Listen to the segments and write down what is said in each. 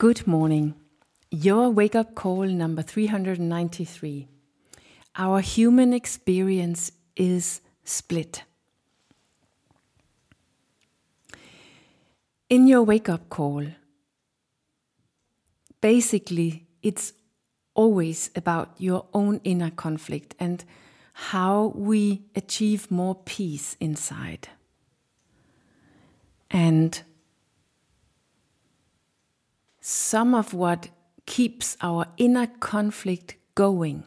Good morning. Your wake up call number 393. Our human experience is split. In your wake up call, basically, it's always about your own inner conflict and how we achieve more peace inside. And some of what keeps our inner conflict going.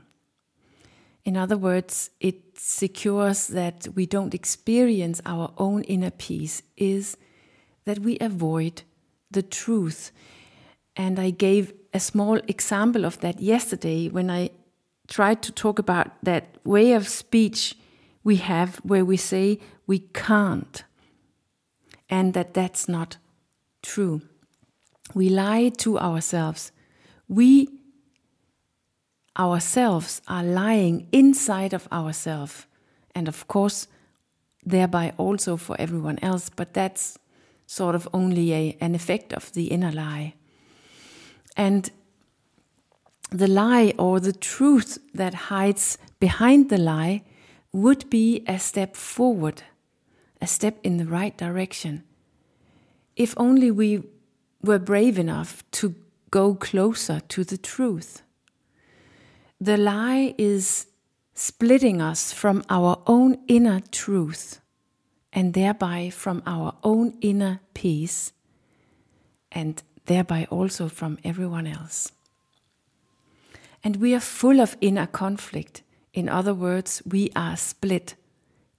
In other words, it secures that we don't experience our own inner peace, is that we avoid the truth. And I gave a small example of that yesterday when I tried to talk about that way of speech we have where we say we can't, and that that's not true. We lie to ourselves. We ourselves are lying inside of ourselves, and of course, thereby also for everyone else, but that's sort of only a, an effect of the inner lie. And the lie or the truth that hides behind the lie would be a step forward, a step in the right direction. If only we were brave enough to go closer to the truth. The lie is splitting us from our own inner truth and thereby from our own inner peace and thereby also from everyone else. And we are full of inner conflict. In other words, we are split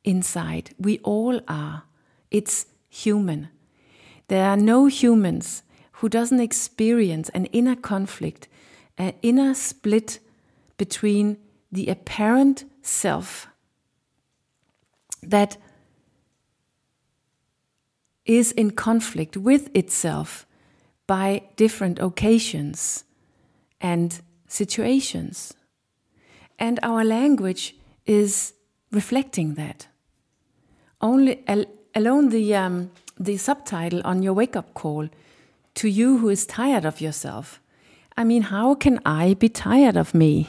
inside. We all are. It's human. There are no humans who doesn't experience an inner conflict, an inner split between the apparent self that is in conflict with itself by different occasions and situations. And our language is reflecting that. Only al alone the, um, the subtitle on your wake up call to you who is tired of yourself. I mean, how can I be tired of me?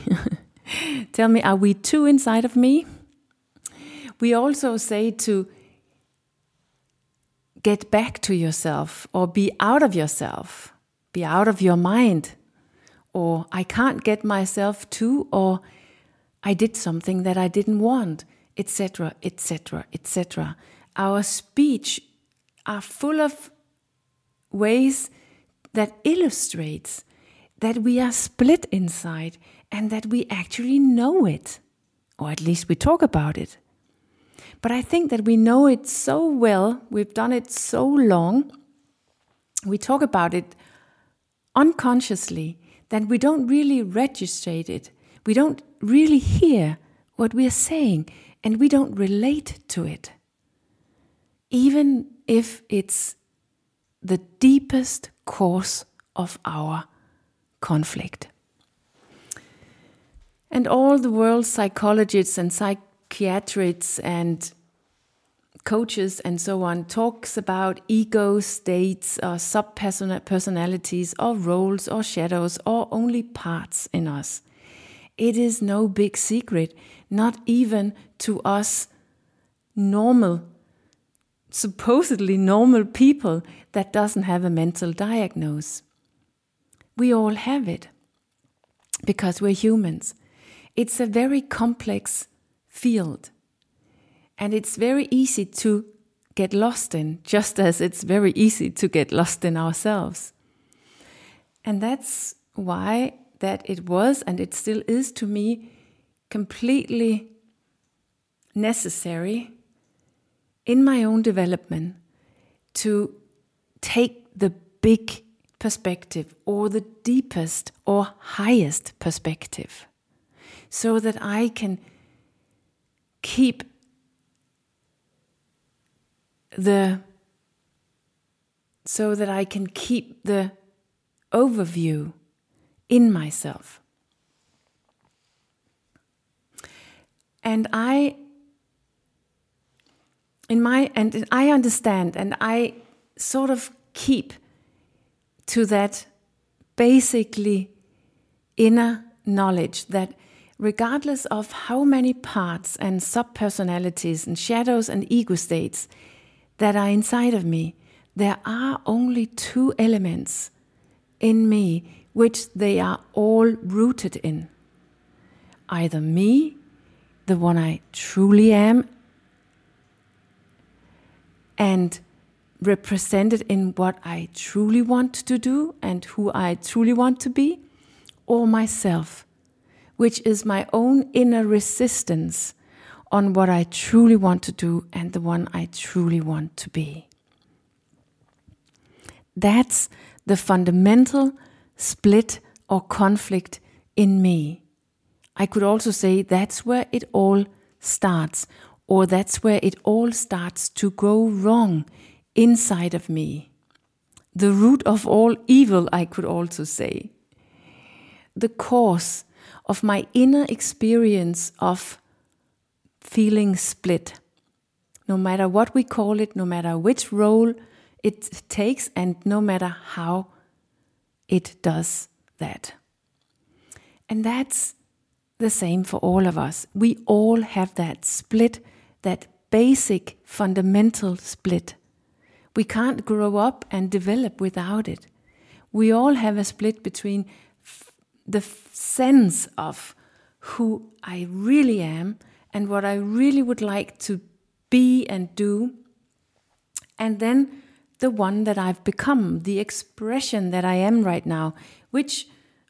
Tell me, are we too inside of me? We also say to get back to yourself or be out of yourself, be out of your mind, or I can't get myself to, or I did something that I didn't want, etc., etc., etc. Our speech are full of ways that illustrates that we are split inside and that we actually know it, or at least we talk about it. But I think that we know it so well, we've done it so long, we talk about it unconsciously that we don't really register it. We don't really hear what we are saying and we don't relate to it. Even if it's the deepest cause of our conflict. And all the world's psychologists and psychiatrists and coaches and so on talks about ego states or sub personalities or roles or shadows or only parts in us. It is no big secret, not even to us normal supposedly normal people that doesn't have a mental diagnosis. We all have it because we're humans. It's a very complex field and it's very easy to get lost in, just as it's very easy to get lost in ourselves. And that's why that it was and it still is to me completely necessary in my own development to take the big perspective or the deepest or highest perspective so that I can keep the so that I can keep the overview in myself. And I in my and I understand and I sort of keep to that basically inner knowledge that regardless of how many parts and subpersonalities and shadows and ego states that are inside of me, there are only two elements in me which they are all rooted in. Either me, the one I truly am, and represented in what I truly want to do and who I truly want to be, or myself, which is my own inner resistance on what I truly want to do and the one I truly want to be. That's the fundamental split or conflict in me. I could also say that's where it all starts, or that's where it all starts to go wrong inside of me. The root of all evil, I could also say. The cause of my inner experience of feeling split. No matter what we call it, no matter which role it takes, and no matter how it does that. And that's the same for all of us. We all have that split, that basic fundamental split. We can't grow up and develop without it. We all have a split between the sense of who I really am and what I really would like to be and do, and then the one that I've become, the expression that I am right now, which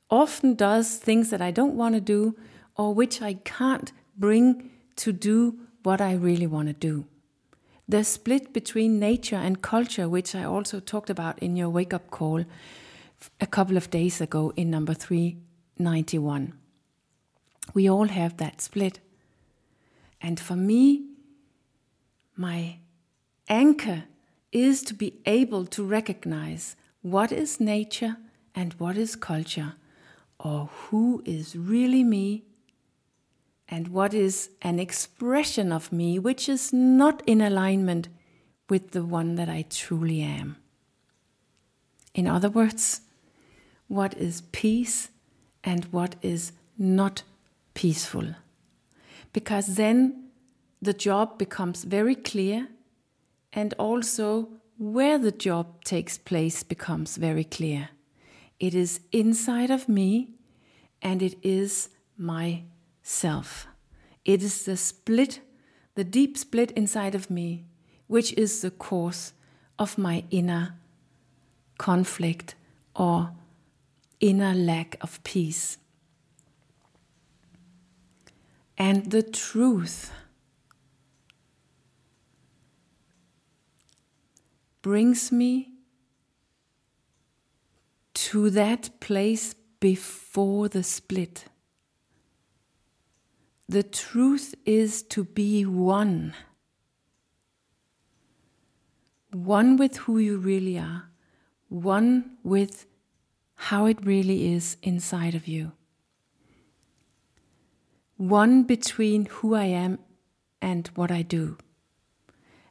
often does things that I don't want to do or which I can't bring to do what I really want to do. The split between nature and culture, which I also talked about in your wake up call a couple of days ago in number 391. We all have that split. And for me, my anchor is to be able to recognize what is nature and what is culture, or who is really me and what is an expression of me which is not in alignment with the one that I truly am. In other words, what is peace and what is not peaceful. Because then the job becomes very clear, and also where the job takes place becomes very clear. It is inside of me, and it is my self. It is the split, the deep split inside of me, which is the cause of my inner conflict or inner lack of peace. And the truth brings me to that place before the split. The truth is to be one. One with who you really are, one with how it really is inside of you. One between who I am and what I do.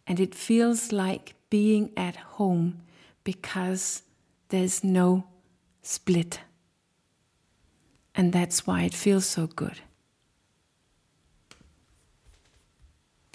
And it feels like being at home because there's no split. And that's why it feels so good.